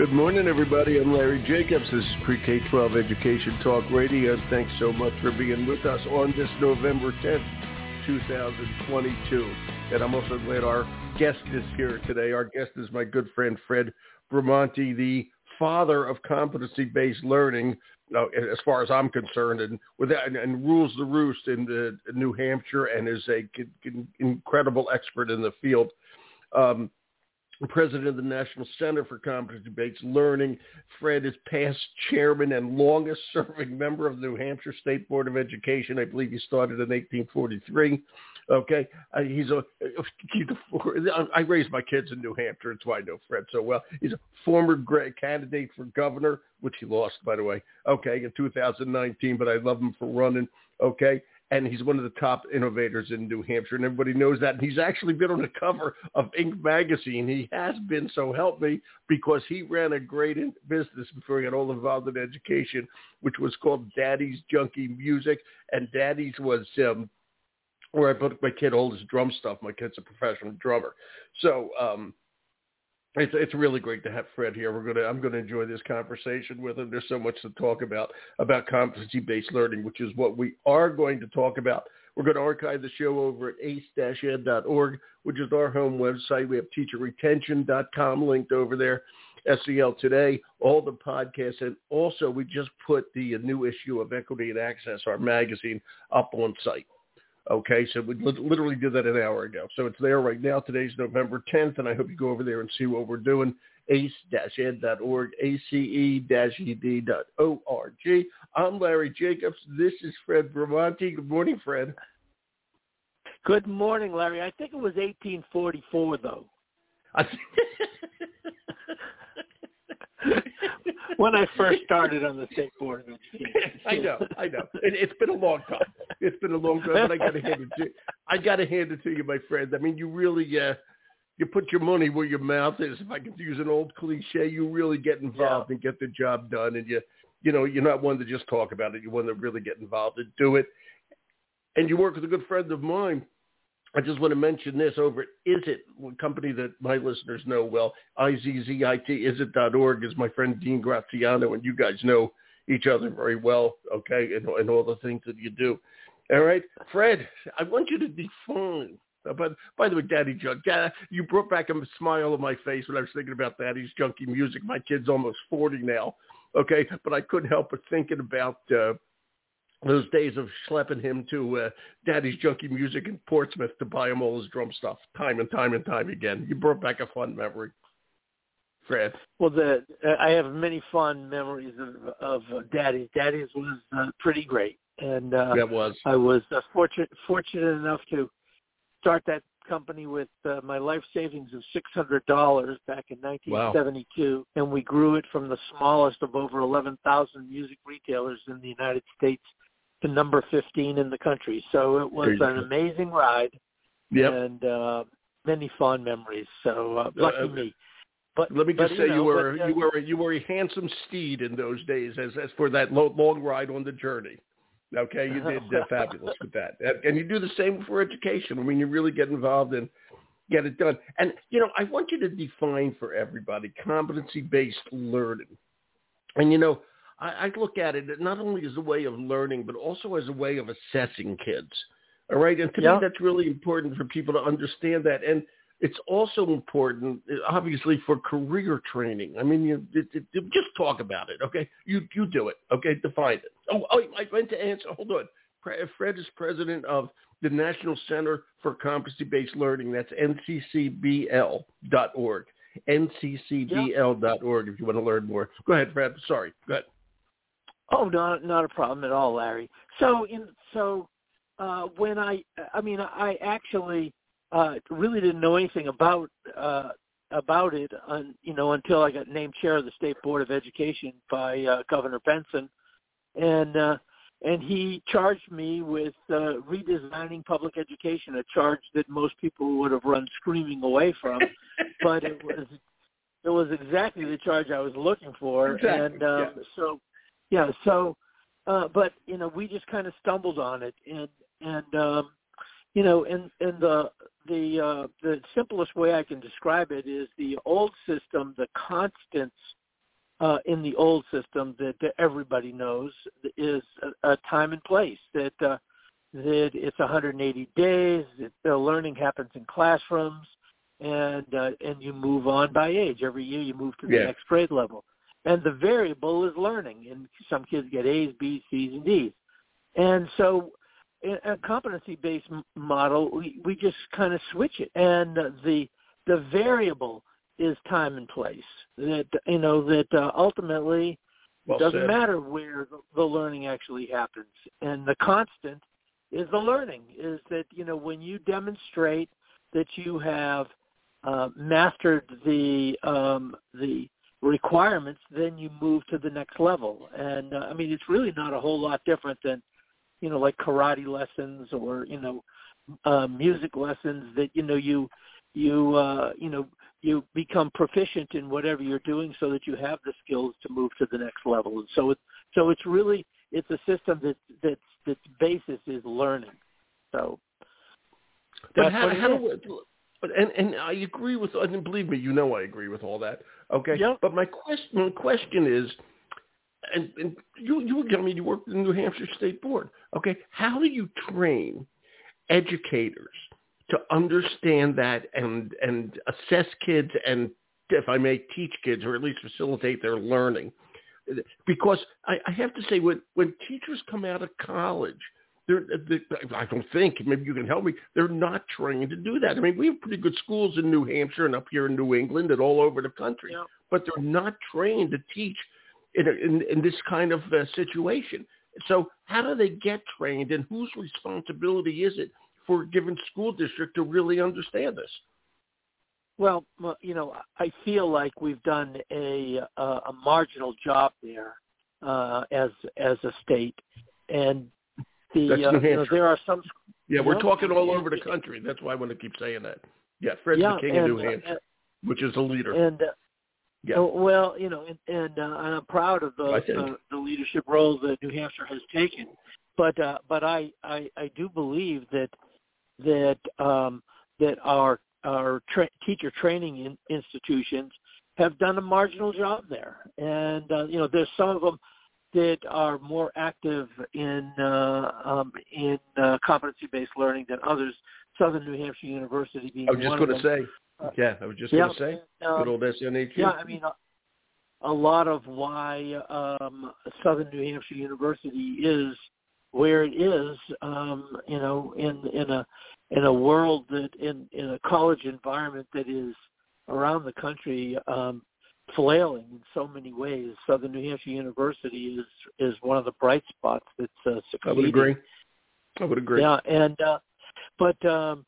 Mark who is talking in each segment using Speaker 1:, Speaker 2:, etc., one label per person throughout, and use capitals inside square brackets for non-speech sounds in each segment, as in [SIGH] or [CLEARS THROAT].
Speaker 1: Good morning, everybody. I'm Larry Jacobs. This is Pre-K-12 Education Talk Radio. Thanks so much for being with us on this November 10th, 2022. And I'm also glad our guest is here today. Our guest is my good friend Fred Bramante, the father of competency-based learning, uh, as far as I'm concerned, and that, and, and rules the roost in, New Hampshire, and is a incredible expert in the field. Um, president of the National Center for Competency-Based Learning. Fred is past chairman and longest serving member of the New Hampshire State Board of Education. I believe he started in 1843. Okay, uh, he's a, he's a. I raised my kids in New Hampshire. That's why I know Fred so well. He's a former great candidate for governor, which he lost, by the way. Okay, in 2019, but I love him for running. Okay, and he's one of the top innovators in New Hampshire, and everybody knows that. And he's actually been on the cover of Inc. magazine. He has been, so help me, because he ran a great business before he got all involved in education, which was called Daddy's Junky Music, and Daddy's was um, where I put my kid all his drum stuff. My kid's a professional drummer, so um, it's it's really great to have Fred here. We're gonna I'm gonna enjoy this conversation with him. There's so much to talk about about competency based learning, which is what we are going to talk about. We're going to archive the show over at ace-ed.org, which is our home website. We have teacherretention.com linked over there. SEL Today, all the podcasts, and also we just put the new issue of Equity and Access, our magazine, up on site. Okay, so we literally did that an hour ago. So it's there right now. Today's November 10th, and I hope you go over there and see what we're doing. ace-ed.org, ace-ed.org. I'm Larry Jacobs. This is Fred Bramante. Good morning, Fred.
Speaker 2: Good morning, Larry. I think it was 1844, though. [LAUGHS] when I first started on the state board of education. [LAUGHS]
Speaker 1: I know, I know. It, it's been a long time. It's been a long time, but I got to hand it to you. I got to hand it to you, my friend. I mean, you really, uh, you put your money where your mouth is. If I can use an old cliche, you really get involved yeah. and get the job done, and you, you know, you're not one to just talk about it. You're one to really get involved and do it. And you work with a good friend of mine I just want to mention this over at Izzit, a company that my listeners know well, I-Z-Z-I-T, Izzit.org is my friend Dean Graziano, and you guys know each other very well, okay, and, and all the things that you do. All right, Fred, I want you to define. Uh, but by the way, Daddy Junk, you brought back a smile on my face when I was thinking about Daddy's junky music. My kid's almost 40 now, okay, but I couldn't help but thinking about uh, those days of schlepping him to uh, Daddy's Junky Music in Portsmouth to buy him all his drum stuff, time and time and time again. You brought back a fun memory, Fred.
Speaker 2: Well, the uh, I have many fun memories of of uh, Daddy's. Daddy's was uh, pretty great, and uh,
Speaker 1: that was.
Speaker 2: I was uh, fortunate fortunate enough to start that company with uh, my life savings of six hundred dollars back in 1972, wow. and we grew it from the smallest of over 11,000 music retailers in the United States to number 15 in the country. So it was an amazing ride
Speaker 1: yep.
Speaker 2: and uh, many fond memories. So uh, lucky uh, me.
Speaker 1: But let me just but, say you, know, you were but, uh, you were you were a handsome steed in those days as as for that long ride on the journey. Okay, you did uh, [LAUGHS] fabulous with that, and you do the same for education. I mean, you really get involved and get it done. And you know, I want you to define for everybody competency-based learning. And you know, I, I look at it not only as a way of learning, but also as a way of assessing kids. All right, and to yeah. me, that's really important for people to understand that. And it's also important, obviously, for career training. I mean, you, it, it, just talk about it, okay? You you do it, okay? Define it. Oh, oh, I meant to answer. Hold on. Fred is president of the National Center for Competency-Based Learning. That's nccbl.org. nccbl.org if you want to learn more. Go ahead, Fred. Sorry. Go ahead.
Speaker 2: Oh, not not a problem at all, Larry. So in so uh, when I I mean I actually uh, really didn't know anything about uh, about it, on, you know, until I got named chair of the state board of education by uh, Governor Benson, and uh, and he charged me with uh, redesigning public education, a charge that most people would have run screaming away from, but it was it was exactly the charge I was looking for, [LAUGHS]
Speaker 1: exactly.
Speaker 2: and um,
Speaker 1: yeah.
Speaker 2: so yeah. So, uh, but you know, we just kind of stumbled on it, and and um, you know, and and the the uh, the simplest way I can describe it is the old system. The constants uh, in the old system that, that everybody knows is a, a time and place that uh, that it's 180 days. That the learning happens in classrooms, and uh, and you move on by age. Every year you move to the
Speaker 1: Yeah.
Speaker 2: next grade level, and the variable is learning. And some kids get A's, B's, C's, and D's, and so in a competency-based model, we we just kind of switch it, and the the variable is time and place. That you know that uh, ultimately
Speaker 1: Well
Speaker 2: doesn't
Speaker 1: said.
Speaker 2: matter where the, the learning actually happens, and the constant is the learning. Is that you know when you demonstrate that you have uh, mastered the um, the requirements, then you move to the next level. And uh, I mean, it's really not a whole lot different than you know like karate lessons or you know uh, music lessons that you know you you uh, you know you become proficient in whatever you're doing so that you have the skills to move to the next level. And so it's so it's really it's a system that that's that's basis is learning. So
Speaker 1: But how, how do but and and I agree with and believe me, you know I agree with all that. Okay.
Speaker 2: Yep.
Speaker 1: But my question my question is and, and you you I mean you worked in the New Hampshire State Board. Okay. How do you train educators to understand that and and assess kids and if I may teach kids or at least facilitate their learning? Because I, I have to say when when teachers come out of college they're, they I don't think, maybe you can help me, they're not trained to do that. I mean, we have pretty good schools in New Hampshire and up here in New England and all over the country,
Speaker 2: Yeah.
Speaker 1: but they're not trained to teach in, a, in, in this kind of uh, situation. So how do they get trained and whose responsibility is it for a given school district to really understand this?
Speaker 2: Well, well, you know, I feel like we've done a a, a marginal job there uh, as as a state, and the
Speaker 1: That's
Speaker 2: uh,
Speaker 1: New
Speaker 2: you know,
Speaker 1: Hampshire.
Speaker 2: there are some
Speaker 1: Yeah, we're talking all over the country. That's why I want to keep saying that. Yeah, Fred's
Speaker 2: yeah,
Speaker 1: the king
Speaker 2: and,
Speaker 1: of New
Speaker 2: uh,
Speaker 1: Hampshire, which is a leader.
Speaker 2: and uh,
Speaker 1: Yeah.
Speaker 2: Oh, well, you know, and, and, uh, and I'm proud of the, the the leadership role that New Hampshire has taken. But uh, but I, I I do believe that that um, that our our tra- teacher training in, institutions have done a marginal job there, and uh, you know, there's some of them that are more active in uh, um, in uh, competency-based learning than others. Southern New Hampshire University being one of them.
Speaker 1: I was just going to say,
Speaker 2: Uh,
Speaker 1: yeah, I was just
Speaker 2: yeah,
Speaker 1: going to say,
Speaker 2: um,
Speaker 1: good old SNHU.
Speaker 2: yeah, I mean, a, a lot of why um, Southern New Hampshire University is where it is, um, you know, in in a in a world that in in a college environment that is around the country um, flailing in so many ways. Southern New Hampshire University is is one of the bright spots that's uh,
Speaker 1: I would agree. I would agree.
Speaker 2: Yeah, and uh, but um,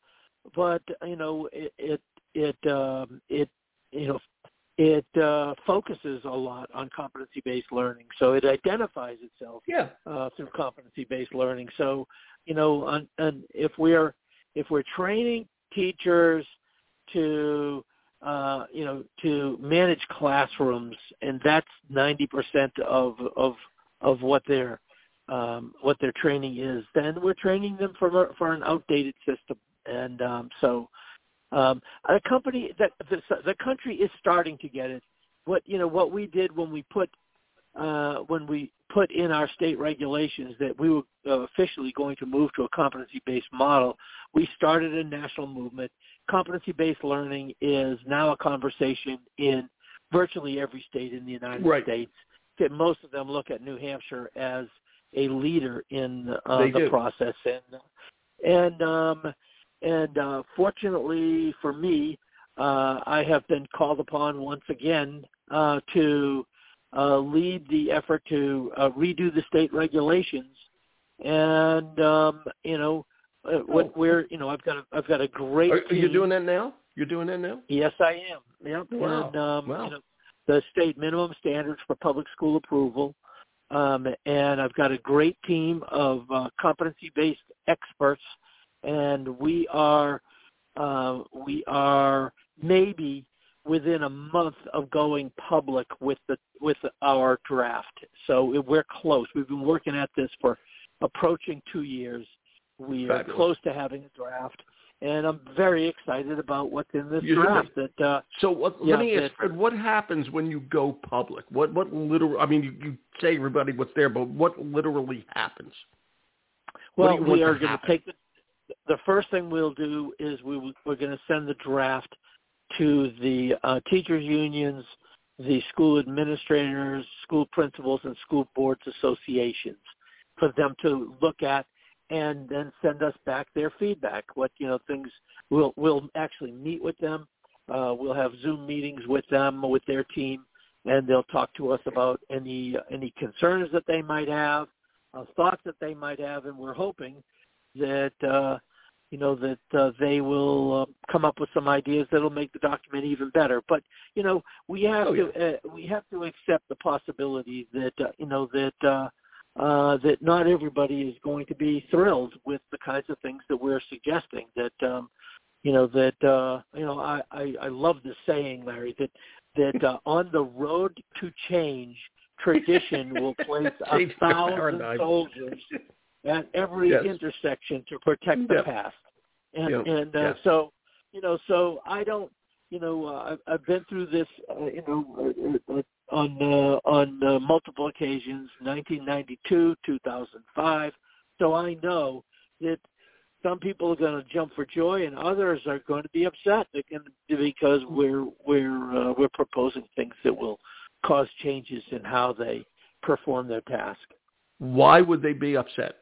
Speaker 2: but you know it it it, um, it you know it uh, focuses a lot on competency based learning, so it identifies itself
Speaker 1: Yeah.
Speaker 2: uh, through competency based learning. So you know, on, and if we're if we're training teachers to uh, you know to manage classrooms, and that's ninety percent of of of what their um, what their training is, then we're training them for for an outdated system. And um, so um, a company that the, the country is starting to get it. What you know what we did when we put uh, when we put in our state regulations that we were uh, officially going to move to a competency-based model, we started a national movement. Competency-based learning is now a conversation in virtually every state in the United
Speaker 1: Right.
Speaker 2: States. That most of them look at New Hampshire as a leader in uh, the
Speaker 1: do.
Speaker 2: process, and and um, and uh, fortunately for me, uh, I have been called upon once again uh, to uh, lead the effort to uh, redo the state regulations, and um, you know, uh, what
Speaker 1: Oh.
Speaker 2: we're you know I've got a I've got a great.
Speaker 1: Are, are you doing that now? You're doing that now?
Speaker 2: Yes, I am. Yep.
Speaker 1: Wow.
Speaker 2: And um,
Speaker 1: Wow.
Speaker 2: you know, the state minimum standards for public school approval, um, and I've got a great team of uh, competency-based experts, and we are uh, we are maybe within a month of going public with the with our draft. So we're close. We've been working at this for approaching two years. We are close to having a draft, and I'm very excited about what's in this
Speaker 1: You
Speaker 2: draft. That uh,
Speaker 1: So what,
Speaker 2: Yeah,
Speaker 1: let me ask Fred, what happens when you go public? What what literal? I mean, you, you say everybody what's there, but what literally happens?
Speaker 2: Well, we are going to take the the first thing we'll do is we we're going to send the draft to the uh, teachers unions, the school administrators, school principals, and school boards associations for them to look at and then send us back their feedback. What you know things we'll we'll actually meet with them. Uh, we'll have Zoom meetings with them with their team, and they'll talk to us about any any concerns that they might have, uh, thoughts that they might have, and we're hoping that uh, you know that uh, they will uh, come up with some ideas that'll make the document even better. But you know we have
Speaker 1: Oh,
Speaker 2: to uh, we have to accept the possibility that uh, you know that uh, uh, that not everybody is going to be thrilled with the kinds of things that we're suggesting. That um, you know that uh, you know I, I, I love the saying, Larry, that that uh, on the road to change, tradition [LAUGHS] will place a thousand soldiers at every
Speaker 1: Yes.
Speaker 2: intersection to protect the
Speaker 1: Yep.
Speaker 2: past. And
Speaker 1: Yep.
Speaker 2: and uh,
Speaker 1: Yes.
Speaker 2: so you know, so I don't, you know, uh, I've, I've been through this, uh, you know, uh, uh, on uh, on uh, multiple occasions, 1992, 2005. So I know that some people are going to jump for joy, and others are going to be upset because we're we're uh, we're proposing things that will cause changes in how they perform their task.
Speaker 1: Why would they be upset?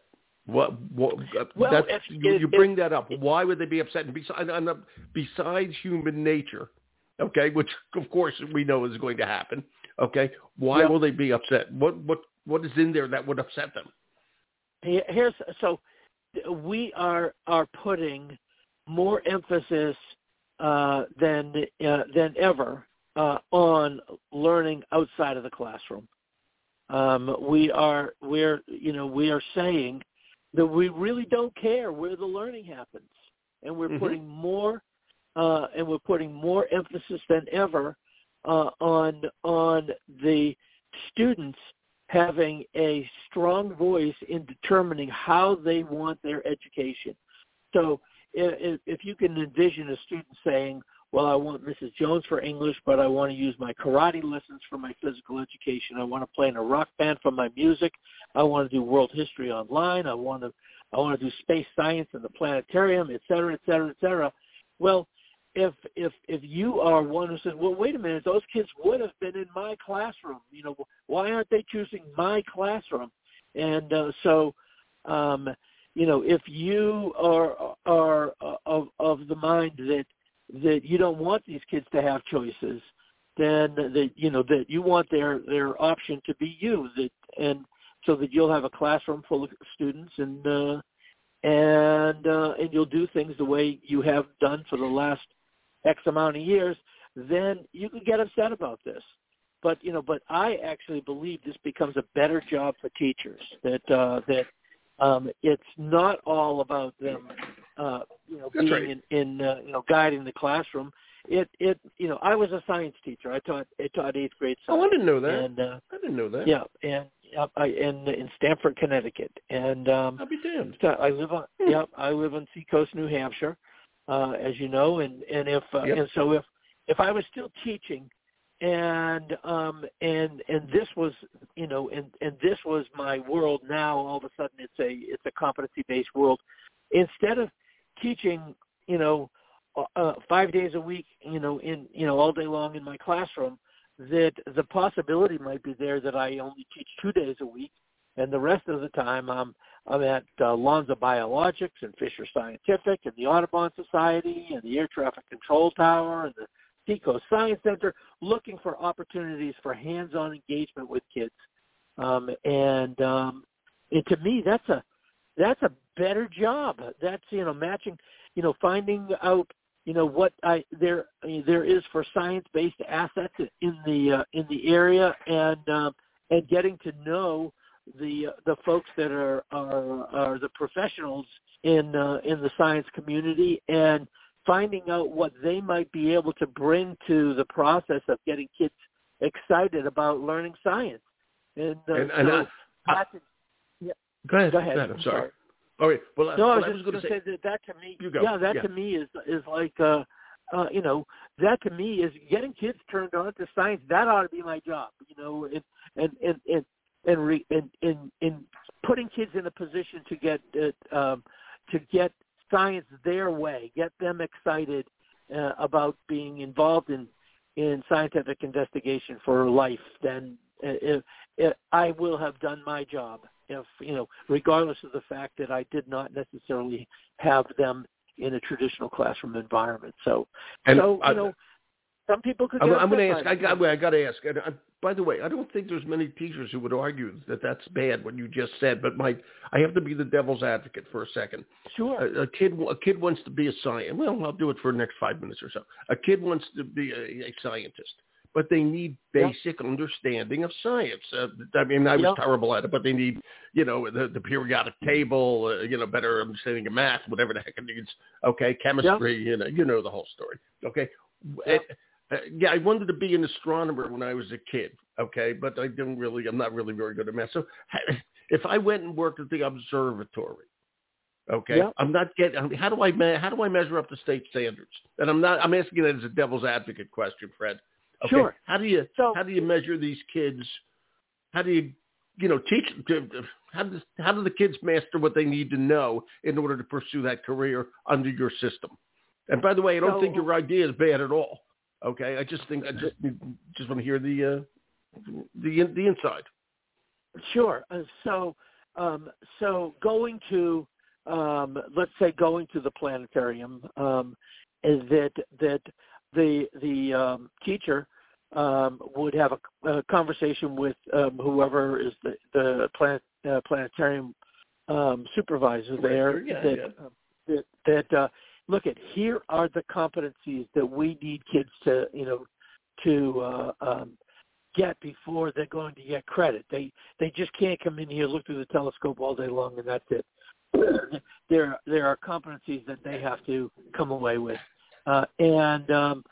Speaker 1: What? what uh,
Speaker 2: Well,
Speaker 1: that's,
Speaker 2: if-
Speaker 1: you,
Speaker 2: if-
Speaker 1: you bring that up. Why would they be upset? And besides, uh, besides human nature, okay, which of course we know is going to happen. Okay, why
Speaker 2: Yep.
Speaker 1: will they be upset? What what what is in there that would upset them?
Speaker 2: Here's so we are are putting more emphasis uh, than uh, than ever uh, on learning outside of the classroom. Um, we are we're you know we are saying that we really don't care where the learning happens, and we're
Speaker 1: Mhm.
Speaker 2: putting more uh, and we're putting more emphasis than ever uh, on on the students having a strong voice in determining how they want their education. So if, if you can envision a student saying, well, I want Mrs. Jones for English, but I want to use my karate lessons for my physical education. I want to play in a rock band for my music. I want to do world history online. I want to I want to do space science in the planetarium, et cetera, et cetera, et cetera. Well, if if if you are one who says, well, wait a minute, those kids would have been in my classroom. You know, why aren't they choosing my classroom? And uh, so, um, you know, if you are are uh, of of the mind that that you don't want these kids to have choices, then that you know that you want their their option to be you. That and so that you'll have a classroom full of students and uh, and uh, and you'll do things the way you have done for the last X amount of years, then you can get upset about this. But you know, but I actually believe this becomes a better job for teachers. That uh, that um, it's not all about them, uh, you know,
Speaker 1: That's
Speaker 2: being
Speaker 1: right.
Speaker 2: in, in uh, you know guiding the classroom. It it you know I was a science teacher. I taught I taught eighth grade
Speaker 1: Oh, I
Speaker 2: science.
Speaker 1: didn't know that.
Speaker 2: and uh,
Speaker 1: I didn't know that.
Speaker 2: yeah, and uh, I in in Stamford, Connecticut, and um,
Speaker 1: I'll be damned.
Speaker 2: I live on
Speaker 1: Hmm.
Speaker 2: yep, I live on Seacoast, New Hampshire, uh, as you know, and and if uh,
Speaker 1: Yep.
Speaker 2: and so if if I was still teaching, and um and and this was you know and and this was my world now all of a sudden it's a it's a competency based world instead of teaching you know uh, uh, five days a week you know in you know all day long in my classroom that the possibility might be there that I only teach two days a week and the rest of the time I'm I'm at uh, Lonza Biologics and Fisher Scientific and the Audubon Society and the Air Traffic Control Tower and the Seacoast Science Center, looking for opportunities for hands-on engagement with kids. Um, and, um, and to me, that's a that's a better job. That's you know matching, you know, finding out you know what I there there is for science-based assets in the uh, in the area, and um, and getting to know the the folks that are are, are the professionals in uh, in the science community and finding out what they might be able to bring to the process of getting kids excited about learning science. And, uh,
Speaker 1: And- and
Speaker 2: so
Speaker 1: I-
Speaker 2: matching-
Speaker 1: Go ahead.
Speaker 2: go ahead.
Speaker 1: I'm sorry. All right. Well,
Speaker 2: no,
Speaker 1: well,
Speaker 2: I was
Speaker 1: I
Speaker 2: just
Speaker 1: going
Speaker 2: to say, that that to me,
Speaker 1: You go.
Speaker 2: yeah, that
Speaker 1: Yeah.
Speaker 2: to me is is like, uh, uh, you know, that to me is getting kids turned on to science. That ought to be my job, you know, and and and and and re, and, in and putting kids in a position to get uh, um, to get science their way, get them excited uh, about being involved in in scientific investigation for life, then uh, if, if I will have done my job. If you know, regardless of the fact that I did not necessarily have them in a traditional classroom environment. So,
Speaker 1: And
Speaker 2: so
Speaker 1: I-
Speaker 2: you know, some people could.
Speaker 1: I'm, I'm going to ask. I got. I got to ask. And I, by the way, I don't think there's many teachers who would argue that that's bad what you just said. But my, I have to be the devil's advocate for a second.
Speaker 2: Sure.
Speaker 1: A, a kid, a kid wants to be a scientist. Well, I'll do it for the next five minutes or so. A kid wants to be a, a scientist, but they need
Speaker 2: Yeah.
Speaker 1: basic understanding of science. Uh, I mean, I was
Speaker 2: Yeah.
Speaker 1: terrible at it, but they need, you know, the, the periodic table, uh, you know, better understanding of math, whatever the heck it needs. Okay, chemistry, you know, you know the whole story. Okay.
Speaker 2: Yeah.
Speaker 1: Uh, yeah, I wanted to be an astronomer when I was a kid. Okay, but I didn't really. I'm not really very good at math. So [LAUGHS] if I went and worked at the observatory, okay. I'm not getting. I mean, how do I me- how do I measure up to state standards? And I'm not. I'm asking that as a devil's advocate question, Fred. Okay,
Speaker 2: Sure.
Speaker 1: How do you
Speaker 2: So-
Speaker 1: how do you measure these kids? How do you you know teach to, how does how do the kids master what they need to know in order to pursue that career under your system? And by the way, I don't
Speaker 2: So-
Speaker 1: think your idea is bad at all. Okay, I just think I just just want to hear the uh, the the inside.
Speaker 2: Sure. Uh, so, um, so going to, um, let's say, going to the planetarium, um, is that that the the um, teacher um, would have a, a conversation with um, whoever is the the planet, uh, planetarium um, supervisor there.
Speaker 1: Yeah,
Speaker 2: that,
Speaker 1: yeah.
Speaker 2: um, that that uh, look at here are the competencies that we need kids to you know to uh, um, get before they're going to get credit. They they just can't come in here, look through the telescope all day long, and that's it. [CLEARS THROAT] there there are competencies that they have to come away with, uh, and um,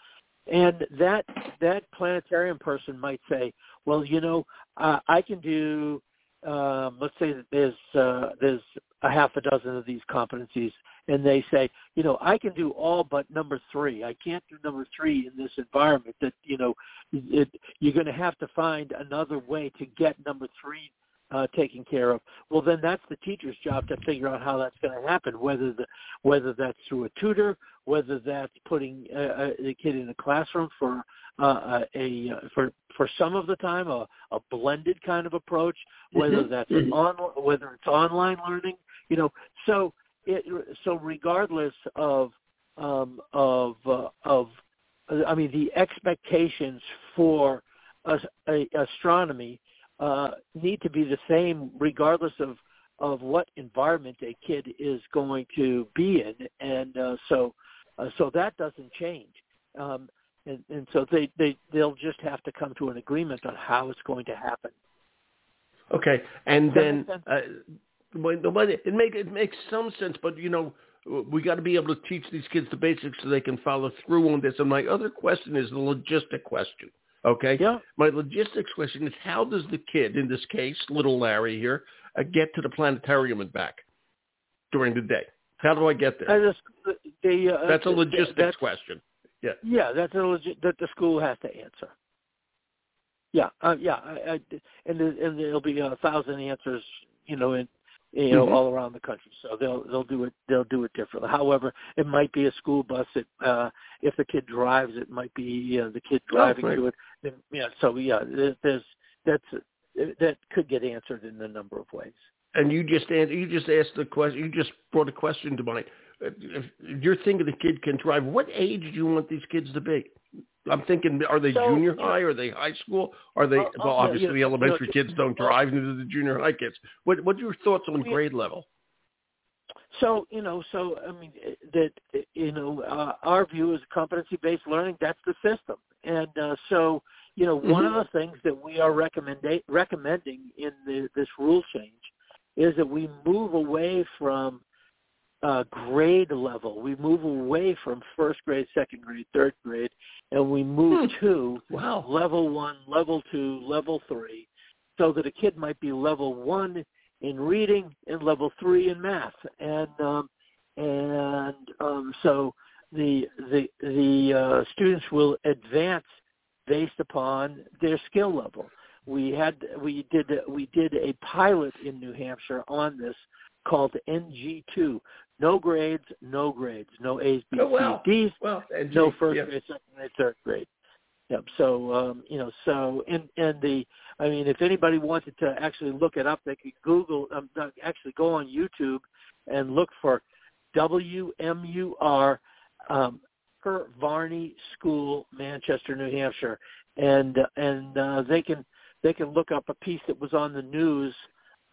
Speaker 2: and that that planetarium person might say, well, you know, uh, I can do. Um, let's say that there's uh, there's a half a dozen of these competencies, and they say, you know, I can do all but number three. I can't do number three in this environment. That you know, it, you're going to have to find another way to get number three uh, taken care of. Well, then that's the teacher's job to figure out how that's going to happen. Whether the whether that's through a tutor, whether that's putting uh, uh, the kid in a classroom for uh, a uh, for for some of the time a, a blended kind of approach, whether
Speaker 1: Mhm,
Speaker 2: that's
Speaker 1: mhm.
Speaker 2: on whether it's online learning, you know. So it so regardless of um, of uh, of I mean the expectations for as, a, astronomy uh, need to be the same regardless of of what environment a kid is going to be in, and uh, so uh, so that doesn't change. Um, and, and so they, they they'll just have to come to an agreement on how it's going to happen.
Speaker 1: Okay, and then uh, the when it, make it makes some sense, but you know we got to be able to teach these kids the basics so they can follow through on this. And my other question is the logistic question. Okay,
Speaker 2: Yeah.
Speaker 1: my logistics question is how does the kid, in this case, little Larry here, uh, get to the planetarium and back during the day? How do I get there?
Speaker 2: Uh, the, the, uh,
Speaker 1: That's a logistics
Speaker 2: that's-
Speaker 1: question. Yeah.
Speaker 2: Yeah, that's a legit that the school has to answer. Yeah, uh, yeah, I, I, and and there'll be a thousand answers, you know, in you know
Speaker 1: Mhm.
Speaker 2: all around the country. So they'll they'll do it they'll do it differently. However, it might be a school bus. It uh, if the kid drives, it might be uh, the kid driving
Speaker 1: right.
Speaker 2: to it. Then, yeah, so yeah, there- there's that's that could get answered in a number of ways.
Speaker 1: and you just you just asked the question. You just brought a question to mind. Uh, If you're thinking the kid can drive, what age do you want these kids to be? I'm thinking, are they
Speaker 2: So,
Speaker 1: junior high? Are they high school? Are they?
Speaker 2: Uh, uh,
Speaker 1: well,
Speaker 2: yeah,
Speaker 1: obviously
Speaker 2: you
Speaker 1: the elementary
Speaker 2: you know,
Speaker 1: kids don't drive, neither the junior high kids. What What are your thoughts on grade level?
Speaker 2: So you know, so I mean that you know uh, our view is competency-based learning. That's the system, and uh, so you know one of
Speaker 1: Mhm.
Speaker 2: the things that we are recommenda- recommending in the, this rule change is that we move away from uh, grade level. We move away from first grade, second grade, third grade, and we move
Speaker 1: Hmm.
Speaker 2: to
Speaker 1: Wow.
Speaker 2: level one, level two, level three, so that a kid might be level one in reading and level three in math, and um, and um, so the the the uh, students will advance based upon their skill level. We had we did we did a pilot in New Hampshire on this called NG2. No grades, no grades, no A's, B's,
Speaker 1: oh, well,
Speaker 2: D's,
Speaker 1: well, NG,
Speaker 2: no first
Speaker 1: yeah.
Speaker 2: grade, second grade, third grade. Yep. So um, you know, so and and the I mean, if anybody wanted to actually look it up, they could Google, um, actually go on YouTube and look for WMUR um, Per Varney School, Manchester, New Hampshire, and and uh, they can they can look up a piece that was on the news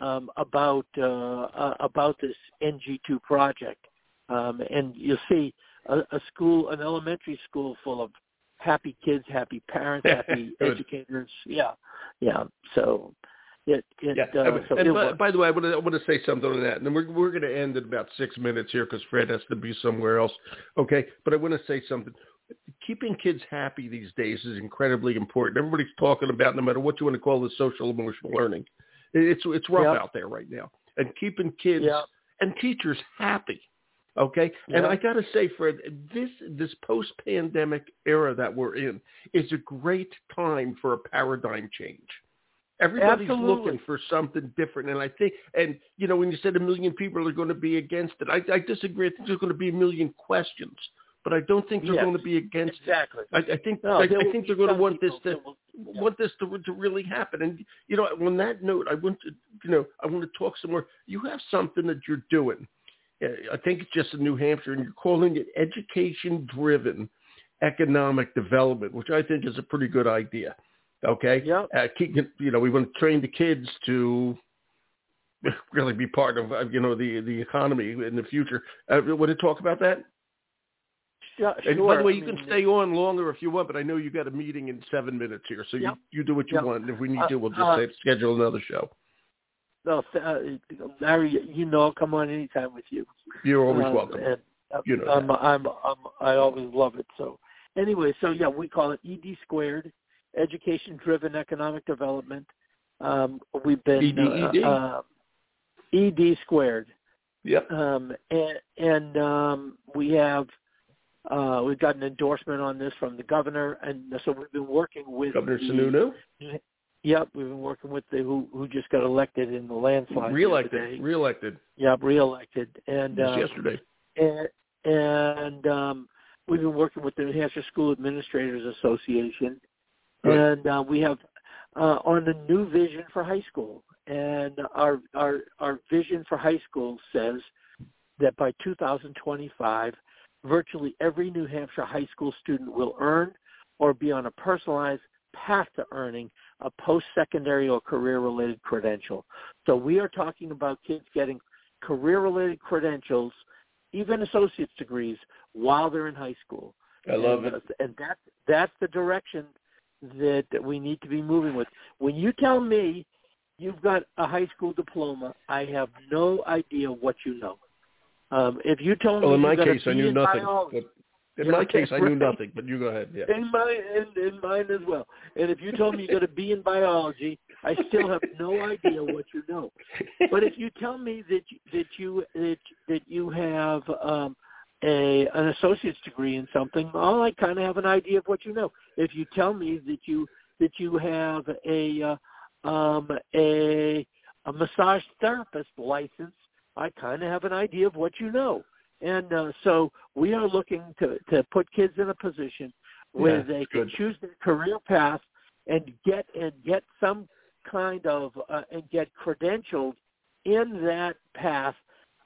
Speaker 2: um, about uh, uh, about this NG2 project, um, and you'll see a, a school, an elementary school full of happy kids, happy parents, [LAUGHS] happy educators. Yeah, yeah. So it, it,
Speaker 1: yeah.
Speaker 2: Uh, so
Speaker 1: and by, by, the way, I want to I want to say something on that, and then we're we're going to end in about six minutes here because Fred has to be somewhere else. Okay, but I want to say something. Keeping kids happy these days is incredibly important. Everybody's talking about, no matter what you want to call the social emotional learning, it's it's rough
Speaker 2: yep.
Speaker 1: out there right now, and keeping kids
Speaker 2: yep.
Speaker 1: and teachers happy. Okay,
Speaker 2: yep.
Speaker 1: and I got to say, Fred, this this post pandemic era that we're in is a great time for a paradigm change. Everybody's
Speaker 2: Absolutely.
Speaker 1: looking for something different, and I think, and you know, when you said a million people are going to be against it, I, I disagree. I think there's going to be a million questions, but I don't think they're
Speaker 2: yes.
Speaker 1: going to be against.
Speaker 2: Exactly.
Speaker 1: I, I think
Speaker 2: no,
Speaker 1: I, I think they're going to want this to
Speaker 2: will, yeah.
Speaker 1: want this to to really happen. And you know, on that note, I want to you know I want to talk some more. You have something that you're doing. I think it's just in New Hampshire, and you're calling it education-driven economic development, which I think is a pretty good idea. Okay.
Speaker 2: Yeah.
Speaker 1: Uh, keep, you know, we want to train the kids to [LAUGHS] really be part of, uh, you know, the the economy in the future. Uh, want to talk about that?
Speaker 2: Sure.
Speaker 1: And by the way,
Speaker 2: I
Speaker 1: you
Speaker 2: mean,
Speaker 1: can stay on longer if you want, but I know you got a meeting in seven minutes here, so
Speaker 2: Yep.
Speaker 1: you you do what you
Speaker 2: Yep.
Speaker 1: want. And if we need
Speaker 2: Uh,
Speaker 1: to, we'll just
Speaker 2: uh,
Speaker 1: say, schedule another show.
Speaker 2: No, uh, Larry, you know, I'll come on anytime with you.
Speaker 1: You're always
Speaker 2: Um,
Speaker 1: welcome.
Speaker 2: And uh,
Speaker 1: You know
Speaker 2: I'm,
Speaker 1: that.
Speaker 2: I'm, I'm, I always love it. So, anyway, so yeah, we call it ED squared, education driven economic development. Um, we've been
Speaker 1: ED?
Speaker 2: uh, uh, ED squared,
Speaker 1: Yep.
Speaker 2: um, and, and um, we have uh, we've got an endorsement on this from the governor, and so we've been working with
Speaker 1: Governor Sununu,
Speaker 2: Yep, we've been working with the who who just got elected in the landslide.
Speaker 1: reelected, reelected
Speaker 2: Yep, reelected, and
Speaker 1: just
Speaker 2: uh,
Speaker 1: yesterday.
Speaker 2: and, and um, we've been working with the New Hampshire School Administrators Association,
Speaker 1: Good.
Speaker 2: and uh, we have uh, on the new vision for high school. And our our our vision for high school says that by 2025, virtually every New Hampshire high school student will earn or be on a personalized path to earning a post-secondary or career-related credential. So we are talking about kids getting career-related credentials, even associate's degrees, while they're in high school.
Speaker 1: I love
Speaker 2: and,
Speaker 1: it.
Speaker 2: uh, And that's that's the direction that, that we need to be moving with. When you tell me you've got a high school diploma, I have no idea what you know. Um, if you told
Speaker 1: Well,
Speaker 2: me
Speaker 1: in my
Speaker 2: you got a
Speaker 1: case, I knew nothing.
Speaker 2: biology-
Speaker 1: in my case, I knew nothing. But you go ahead. Yeah.
Speaker 2: in my in, in mine as well. And if you told me you got a B in biology, I still have no idea what you know. But if you tell me that that you that that you have um, a an associate's degree in something, well, I kind of have an idea of what you know. If you tell me that you that you have a uh, um, a a massage therapist license, I kind of have an idea of what you know. And uh, so we are looking to, to put kids in a position where
Speaker 1: Yeah,
Speaker 2: they can
Speaker 1: good.
Speaker 2: choose their career path and get and get some kind of uh, and get credentialed in that path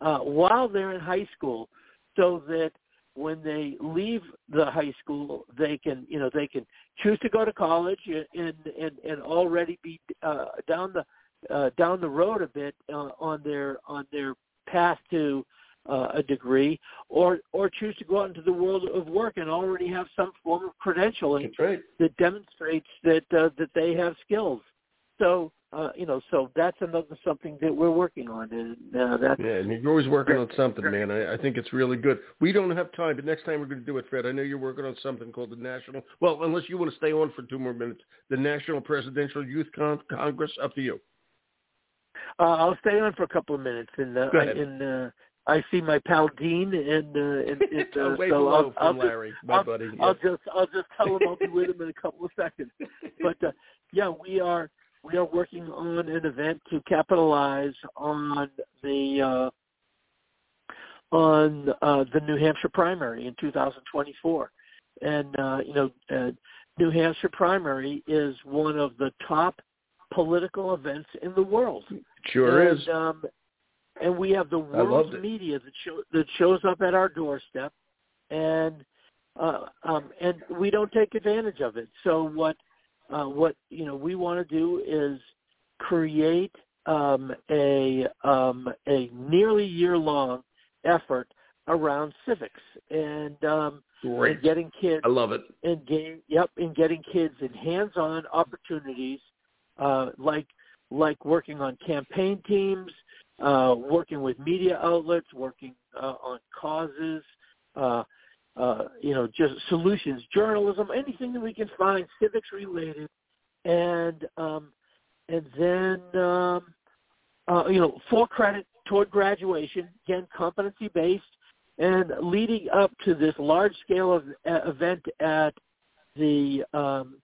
Speaker 2: uh, while they're in high school, so that when they leave the high school, they can you know they can choose to go to college and and and already be uh, down the uh, down the road a bit uh, on their on their path to uh, a degree, or or choose to go out into the world of work and already have some form of credentialing
Speaker 1: right.
Speaker 2: that demonstrates that uh, that they have skills. So uh, you know, so that's another something that we're working on, and uh, that's
Speaker 1: Yeah, and you're always working on something, man. I, I think it's really good. We don't have time, but next time we're going to do it, Fred. I know you're working on something called the National. Well, unless you want to stay on for two more minutes, the National Presidential Youth Con- Congress. Up to you.
Speaker 2: Uh, I'll stay on for a couple of minutes, and uh, I, and uh, I see my pal Dean, and uh, and, and [LAUGHS] uh,
Speaker 1: Way
Speaker 2: so I'll, I'll just,
Speaker 1: my
Speaker 2: I'll,
Speaker 1: buddy.
Speaker 2: I'll
Speaker 1: Yeah.
Speaker 2: just I'll just tell him I'll be with him in a couple of seconds. [LAUGHS] But uh, yeah, we are we are working on an event to capitalize on the uh, on uh, the New Hampshire primary in 2024, and uh, you know, uh, New Hampshire primary is one of the top political events in the world.
Speaker 1: Sure
Speaker 2: and,
Speaker 1: is.
Speaker 2: Um, and we have the world's media that show, that shows up at our doorstep, and uh, um, and we don't take advantage of it. So what uh, what you know we want to do is create um, a um, a nearly year long effort around civics and um, and getting kids
Speaker 1: I love it.
Speaker 2: in game yep in getting kids in hands on opportunities uh like like working on campaign teams uh working with media outlets working uh, on causes uh uh you know just solutions journalism anything that we can find civics related. And um and then um uh you know for credit toward graduation again competency based and leading up to this large scale of uh, event at the um,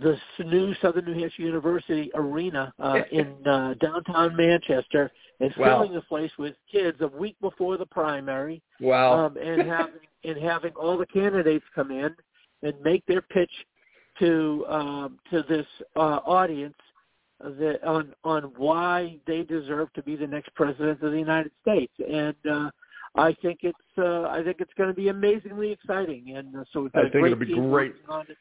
Speaker 2: the new Southern New Hampshire University Arena uh, [LAUGHS] in uh, downtown Manchester, and
Speaker 1: Wow.
Speaker 2: filling the place with kids a week before the primary,
Speaker 1: Wow.
Speaker 2: um, and [LAUGHS] having and having all the candidates come in and make their pitch to um, to this uh, audience that on on why they deserve to be the next president of the United States, and uh, I think it's uh, I think it's going to be amazingly exciting, and uh, so we've got
Speaker 1: I
Speaker 2: a
Speaker 1: think
Speaker 2: great
Speaker 1: it'll be great.
Speaker 2: on it.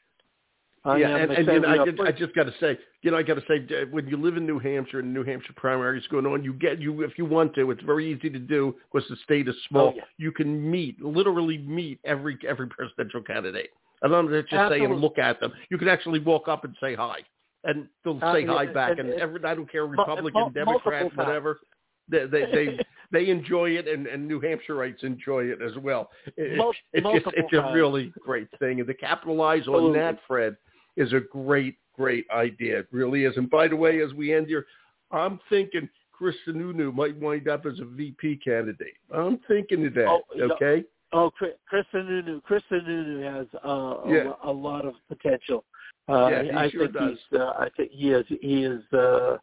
Speaker 2: I
Speaker 1: yeah, and, and you know, I, just, I just got to say, you know, I got to say, uh, when you live in New Hampshire and New Hampshire primary is going on, you get you if you want to, it's very easy to do because the state is small.
Speaker 2: Oh, yeah.
Speaker 1: You can meet, literally meet every every presidential candidate. And I don't just say and look at them. You can actually walk up and say hi, and they'll
Speaker 2: Uh,
Speaker 1: say hi back.
Speaker 2: and-
Speaker 1: And, every I don't care, Republican, Democrat, whatever. They they they, [LAUGHS] they enjoy it, and, and New Hampshireites enjoy it as well. It,
Speaker 2: Mul-
Speaker 1: it's just it's a really great thing, and to capitalize on
Speaker 2: Absolutely.
Speaker 1: that, Fred, is a great great idea. It really is. And by the way, as we end here, I'm thinking Chris Sununu might wind up as a VP candidate. I'm thinking of that.
Speaker 2: Oh,
Speaker 1: okay.
Speaker 2: Oh, Chris Sununu. Chris Sununu has uh, a,
Speaker 1: Yeah.
Speaker 2: lo- a lot of potential. Uh,
Speaker 1: Yeah,
Speaker 2: I
Speaker 1: sure
Speaker 2: think
Speaker 1: does.
Speaker 2: he's. Uh, I think he is. He is. Uh,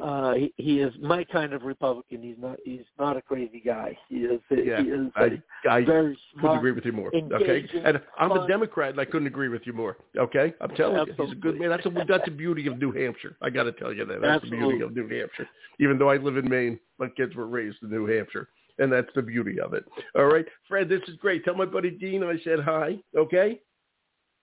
Speaker 2: uh, he, he is my kind of Republican. He's not. He's not a crazy guy. He is.
Speaker 1: Yeah,
Speaker 2: he is
Speaker 1: I I
Speaker 2: very
Speaker 1: couldn't agree with you more. Okay, and I'm a. Democrat, and I couldn't agree with you more. Okay, I'm telling you, he's a good man. That's a that's the beauty of New Hampshire. I got to tell you that. That's the beauty of New Hampshire. Even though I live in Maine, my kids were raised in New Hampshire, and that's the beauty of it. All right, Fred, this is great. Tell my buddy Dean I said hi. Okay,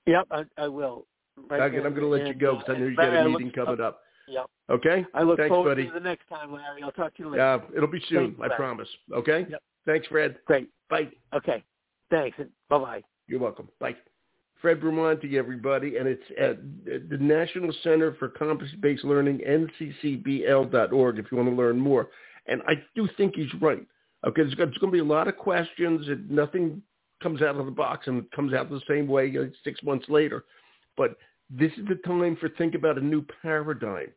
Speaker 2: Yep, I, I will. Right
Speaker 1: I'm going to let you
Speaker 2: and,
Speaker 1: go
Speaker 2: uh,
Speaker 1: because I know you got a meeting coming up.
Speaker 2: Yep.
Speaker 1: Okay.
Speaker 2: I look
Speaker 1: Thanks,
Speaker 2: forward
Speaker 1: buddy.
Speaker 2: to the next time, Larry. I'll talk to you later.
Speaker 1: Uh, it'll be soon.
Speaker 2: Thanks,
Speaker 1: I
Speaker 2: Larry.
Speaker 1: promise. Okay.
Speaker 2: Yep.
Speaker 1: Thanks, Fred.
Speaker 2: Great.
Speaker 1: Bye.
Speaker 2: Okay. Thanks. Bye bye.
Speaker 1: You're welcome. Bye. Fred Bramante, everybody, and it's at the National Center for Competence-Based Learning, nccbl.org, if you want to learn more. And I do think he's right. Okay, there's going to be a lot of questions, and nothing comes out of the box and comes out the same way uh, six months later. But this is the time for think about a new paradigm,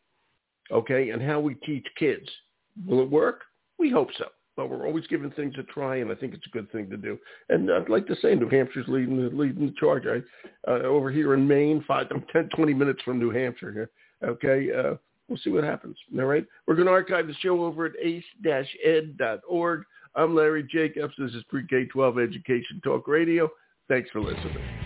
Speaker 1: okay, and how we teach kids. Will it work? We hope so. But we're always giving things a try, and I think it's a good thing to do. And I'd like to say New Hampshire's leading the, leading the charge. I, uh, over here in Maine, five, I'm 10, 20 minutes from New Hampshire here. Okay, uh, we'll see what happens. All right, we're going to archive the show over at ace-ed.org. I'm Larry Jacobs. This is Pre-K-12 Education Talk Radio. Thanks for listening.